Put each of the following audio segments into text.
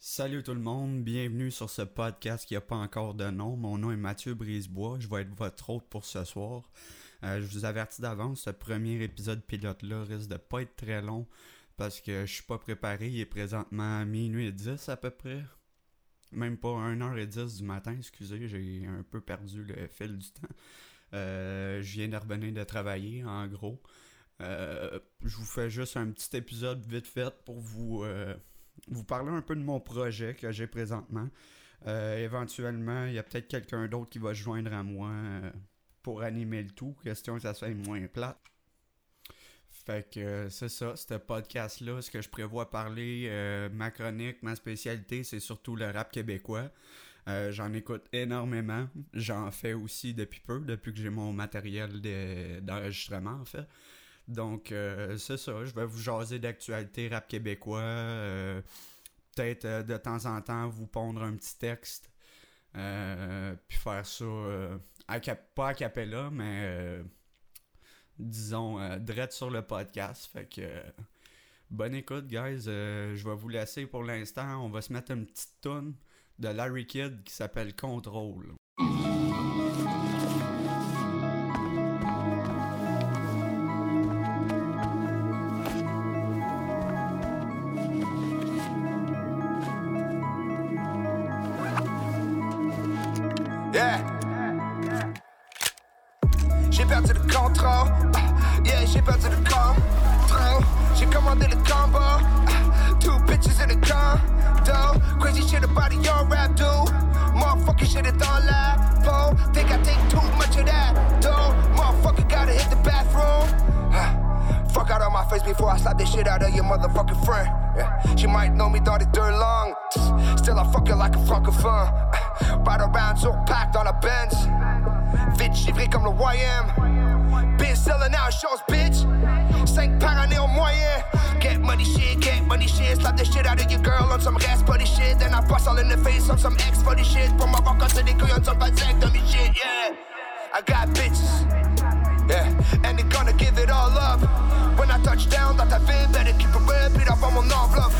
Salut tout le monde, bienvenue sur ce podcast qui n'a pas encore de nom. Mon nom est Mathieu Brisebois, je vais être votre hôte pour ce soir. Euh, je vous avertis d'avance, ce premier épisode pilote-là risque de pas être très long parce que je suis pas préparé. Il est présentement minuit et 10 à peu près. Même pas 1h10 du matin, excusez, j'ai un peu perdu le fil du temps. Euh, je viens de revenir de travailler, en gros. Euh, je vous fais juste un petit épisode vite fait pour vous, vous parler un peu de mon projet que j'ai présentement. éventuellement, il y a peut-être quelqu'un d'autre qui va se joindre à moi pour animer le tout. Question que ça soit moins plat. Fait que c'est ça, ce podcast-là, ce que je prévois parler, ma chronique, ma spécialité, c'est surtout le rap québécois. Euh, j'en écoute énormément. J'en fais aussi depuis peu, depuis que j'ai mon matériel d'enregistrement, en fait. Donc, euh, c'est ça. Je vais vous jaser d'actualité rap québécois. Euh, peut-être de temps en temps vous pondre un petit texte. puis faire ça, à pas à capella, mais disons, direct sur le podcast. Fait que. Bonne écoute, guys. je vais vous laisser pour l'instant. On va se mettre une petite toune de Larry Kidd qui s'appelle Contrôle. J'ai perdu le contrôle. Ah, yeah, j'ai perdu le contrôle. J'ai commandé le combo. Ah, two bitches in car. Though. Crazy shit about your rap, dude. Motherfucker shit is on live. Pole. Think I take too much of that, dude. Motherfucker gotta hit the bathroom. Ah, fuck out of my face before I slap this shit out of your motherfucking friend. She might know me, thought it dirt long. Still, I fuck her like a francophone. Ride around so packed on a Benz. Vite givré comme le YM. Been selling out shows, bitch. 5 par année en moyen. Get money shit, get money shit. Slap the shit out of your girl on some gas buddy shit. Then I bust all in the face on some ex buddy shit. Pour ma rock to the couilles on some vasectomy shit, yeah. I got bitches, yeah. And they gonna give it all up. When I touch down, dans ta ville, better keep it real. Beat up on mon enveloppe,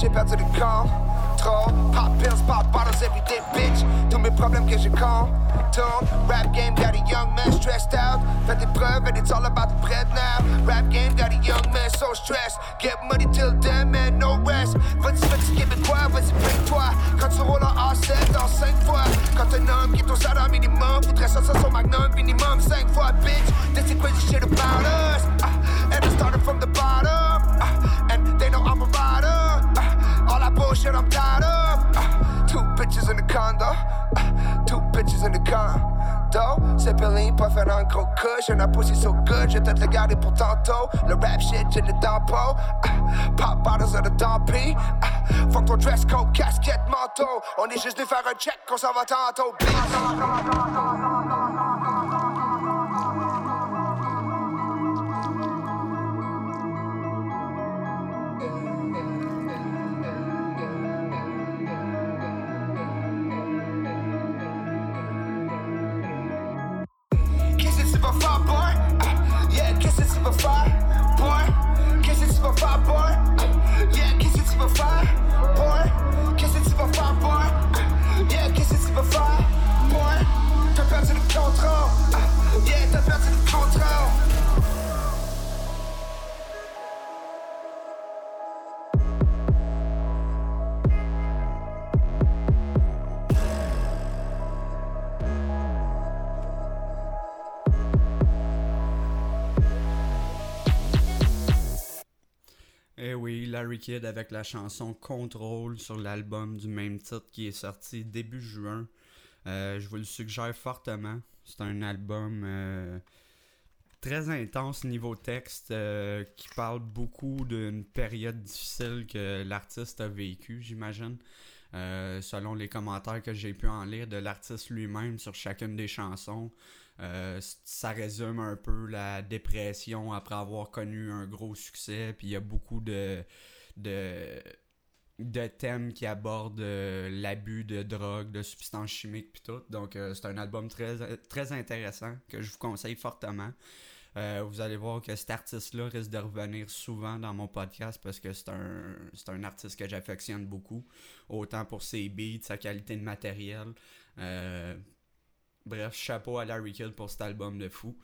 j'ai perdu le contrôle. Pop pills, pop bottles every day, bitch. Tous mes problèmes que je contourne. Rap game got a young man stressed out. Fait des preuves and it's all about the bread now. Rap game got a young man so stressed. Get money till then, man, no rest. Vas-y, petit québécois, vas-y, plains-toi. Quand tu roules en A7 dans 5 fois. Quand un homme qui est au salaire minimum, voudrait sortir son magnum minimum 5 fois, bitch. This is crazy shit about us. Ah, and I started from the bottom. Pas faire un gros. And I pussy so good, j'ai peut-être le garder pour tantôt. Le rap shit, j'ai le dampo. Ah, pop bottles of the dumpy. Ah, fuck ton dress code, casquette, manteau. On est juste venu faire un check, qu'on s'en va tantôt, Qu'est-ce avec la chanson Control sur l'album du même titre qui est sorti début juin. Euh, je vous le suggère fortement. C'est un album euh, très intense niveau texte euh, qui parle beaucoup d'une période difficile que l'artiste a vécu, j'imagine. Selon les commentaires que j'ai pu en lire de l'artiste lui-même sur chacune des chansons, ça résume un peu la dépression après avoir connu un gros succès. Puis il y a beaucoup de, de, de thèmes qui abordent euh, l'abus de drogue, de substances chimiques puis tout. Donc euh, c'est un album très, très intéressant que je vous conseille fortement. Euh, vous allez voir que cet artiste-là risque de revenir souvent dans mon podcast parce que c'est un, c'est un artiste que j'affectionne beaucoup. Autant pour ses beats, sa qualité de matériel. Bref, chapeau à Larry Kidd pour cet album de fou.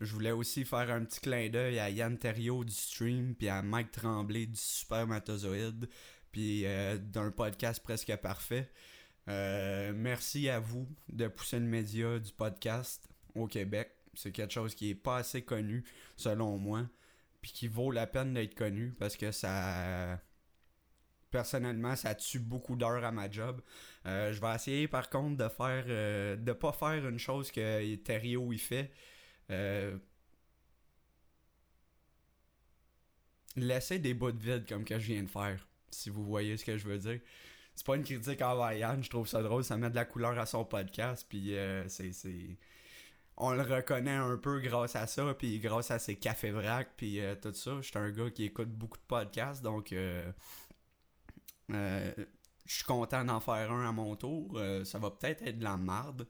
Je voulais aussi faire un petit clin d'œil à Yann Terriot du Stream, puis à Mike Tremblay du Supermatozoïde, puis euh, d'un podcast presque parfait. Euh, merci à vous de pousser le média du podcast au Québec. C'est quelque chose qui est pas assez connu, selon moi, puis qui vaut la peine d'être connu parce que ça. Personnellement, ça tue beaucoup d'heures à ma job. Euh, je vais essayer par contre de faire. de pas faire une chose que Terrio il fait. Euh, laisser des bouts de vide comme que je viens de faire, si vous voyez ce que je veux dire. C'est pas une critique envers Yann, je trouve ça drôle, ça met de la couleur à son podcast, puis euh, c'est. On le reconnaît un peu grâce à ça, puis grâce à ses cafés vrac, puis euh, tout ça. Je suis un gars qui écoute beaucoup de podcasts, donc euh, je suis content d'en faire un à mon tour. Ça va peut-être être de la marde.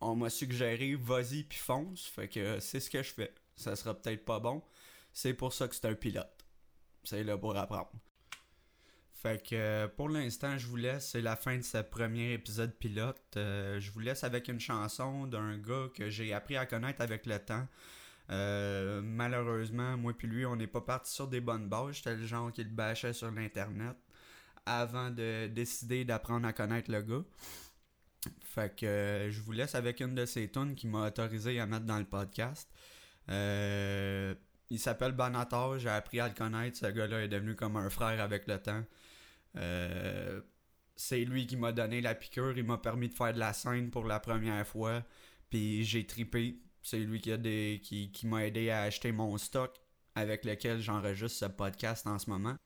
On m'a suggéré vas-y puis fonce, fait que c'est ce que je fais. Ça sera peut-être pas bon. C'est pour ça que c'est un pilote. C'est là pour apprendre. Fait que pour l'instant, je vous laisse. C'est la fin de ce premier épisode pilote. Euh, je vous laisse avec une chanson d'un gars que j'ai appris à connaître avec le temps. Euh, malheureusement, moi puis lui, on n'est pas parti sur des bonnes bases. J'étais le genre qui le bâchait sur l'internet avant de décider d'apprendre à connaître le gars. Fait que euh, je vous laisse avec une de ses tunes qui m'a autorisé à mettre dans le podcast. Euh, il s'appelle Banator, j'ai appris à le connaître. Ce gars-là est devenu comme un frère avec le temps. Euh, c'est lui qui m'a donné la piqûre, il m'a permis de faire de la scène pour la première fois. Puis j'ai tripé. C'est lui qui, a qui m'a aidé à acheter mon stock avec lequel j'enregistre ce podcast en ce moment.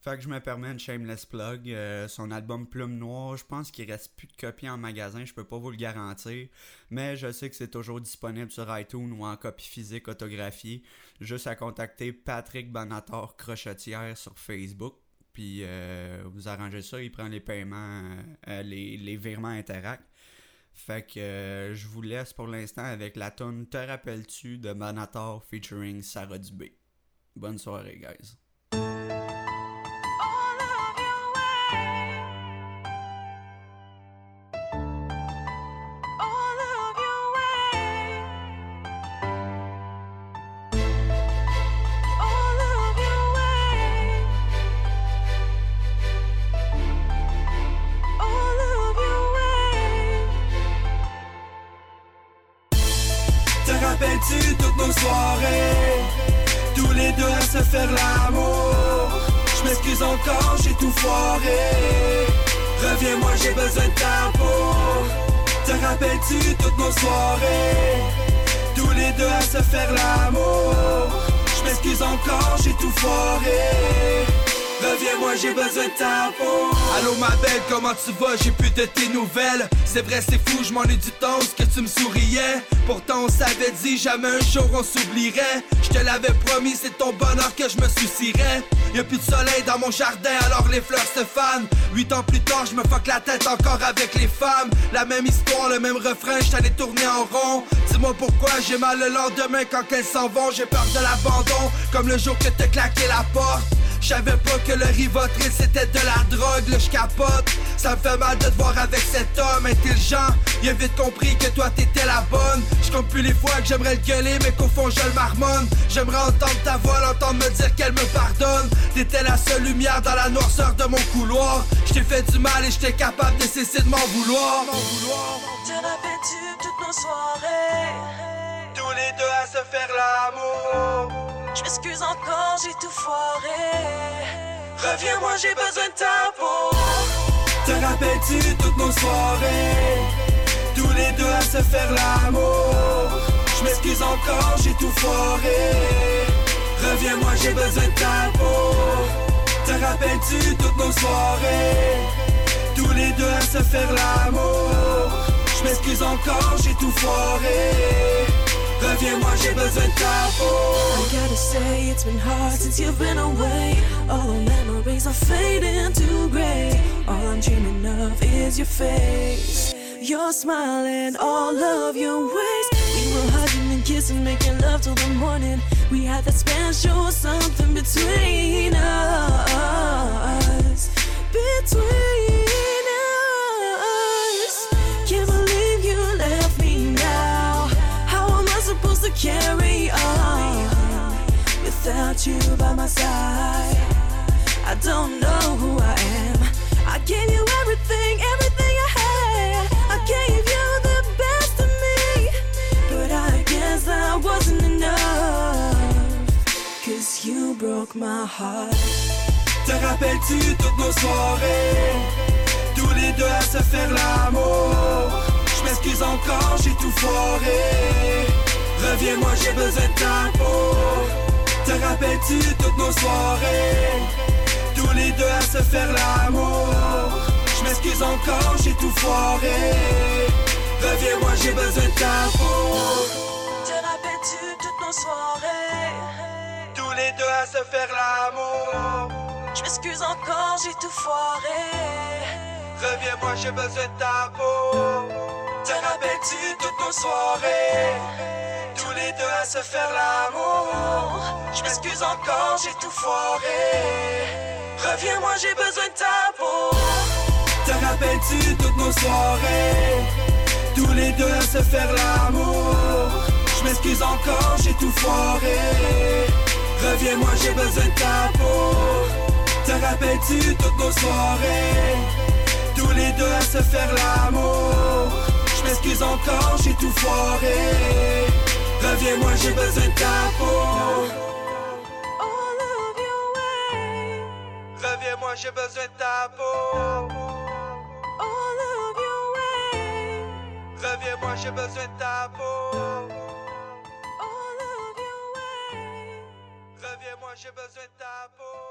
Fait que je me permets une shameless plug. Euh, son album Plume Noire, je pense qu'il reste plus de copies en magasin, je peux pas vous le garantir. Mais je sais que c'est toujours disponible sur iTunes ou en copie physique autographiée. Juste à contacter Patrick Banator Crochetière sur Facebook. Puis euh, vous arrangez ça, il prend les paiements, euh, les, les virements Interact. Fait que euh, je vous laisse pour l'instant avec la tune Te rappelles-tu de Banator featuring Sarah Dubé. Bonne soirée, guys. Reviens-moi, j'ai besoin de ta peau. Te rappelles-tu toutes nos soirées? Tous les deux à se faire l'amour. Je m'excuse encore, j'ai tout foiré Reviens-moi, j'ai besoin de ta peau. Allô ma belle, comment tu vas? J'ai plus de tes nouvelles. C'est vrai, c'est fou, je m'en ai du temps que tu me souriais. Pourtant on s'avait dit jamais un jour on s'oublierait. Je te l'avais promis, c'est ton bonheur que je me soucierais. Y'a plus de soleil dans mon jardin, alors les fleurs se fanent. Huit ans plus tard, je me fuck la tête encore avec les femmes. La même histoire, le même refrain, je t'allais tourner en rond. Dis-moi pourquoi j'ai mal le lendemain quand elles s'en vont. J'ai peur de l'abandon, comme le jour que t'as claqué la porte je savais pas que le rivotril c'était de la drogue, là je capote. Ça me fait mal de te voir avec cet homme intelligent. Il a vite compris que toi t'étais la bonne. Je compte plus les fois que j'aimerais le gueuler mais qu'au fond je le marmonne. J'aimerais entendre ta voix, l'entendre me dire qu'elle me pardonne. T'étais la seule lumière dans la noirceur de mon couloir. Je t'ai fait du mal et j'étais capable de cesser de m'en vouloir. Rappelles-tu toutes nos soirées? Tous les deux à se faire l'amour Je m'excuse encore, j'ai tout foiré. Reviens-moi, j'ai besoin de ta peau. Te rappelles-tu toutes nos soirées? Tous les deux à se faire l'amour Je m'excuse encore, j'ai tout foiré. Reviens-moi, j'ai besoin de ta peau. Te rappelles-tu toutes nos soirées? Tous les deux à se faire l'amour. Je m'excuse encore, j'ai tout foiré. Reviens-moi, j'ai besoin de ta. I gotta say, it's been hard since you've been away. All the memories are fading to gray. All I'm dreaming of is your face. Your smile and all of your ways. We were hugging and kissing, making love till the morning. We had that special something between us. Between without you by my side? I don't know who I am. I gave you everything, everything I had. I gave you the best of me. But I guess that wasn't enough. Cause you broke my heart. Te rappelles-tu toutes nos soirées? Tous les deux à se faire l'amour Je m'excuse encore, j'ai tout foiré Reviens-moi, j'ai besoin de ta peau Te rappelles-tu toutes nos soirées? Tous les deux à se faire l'amour Je m'excuse encore, j'ai tout foiré Reviens-moi, j'ai besoin de ta peau Te rappelles-tu toutes nos soirées? Tous les deux à se faire l'amour Je m'excuse encore, j'ai tout foiré. Reviens-moi, j'ai besoin de ta peau. Te rappelles-tu toutes nos soirées? Les deux à se faire l'amour. Je m'excuse encore, j'ai tout foiré. Reviens-moi, j'ai besoin de ta peau. Te rappelles-tu toutes nos soirées? Tous les deux à se faire l'amour. Je m'excuse encore, j'ai tout foiré. Reviens-moi, j'ai besoin de ta peau. Te rappelles-tu toutes nos soirées? Tous les deux à se faire l'amour. Je m'excuse encore, j'ai tout foiré. Reviens-moi, j'ai besoin de ta peau. Reviens-moi, j'ai besoin de ta peau. All of your ways. Reviens-moi, j'ai besoin de ta peau. All of your ways. Reviens-moi, j'ai besoin de ta peau.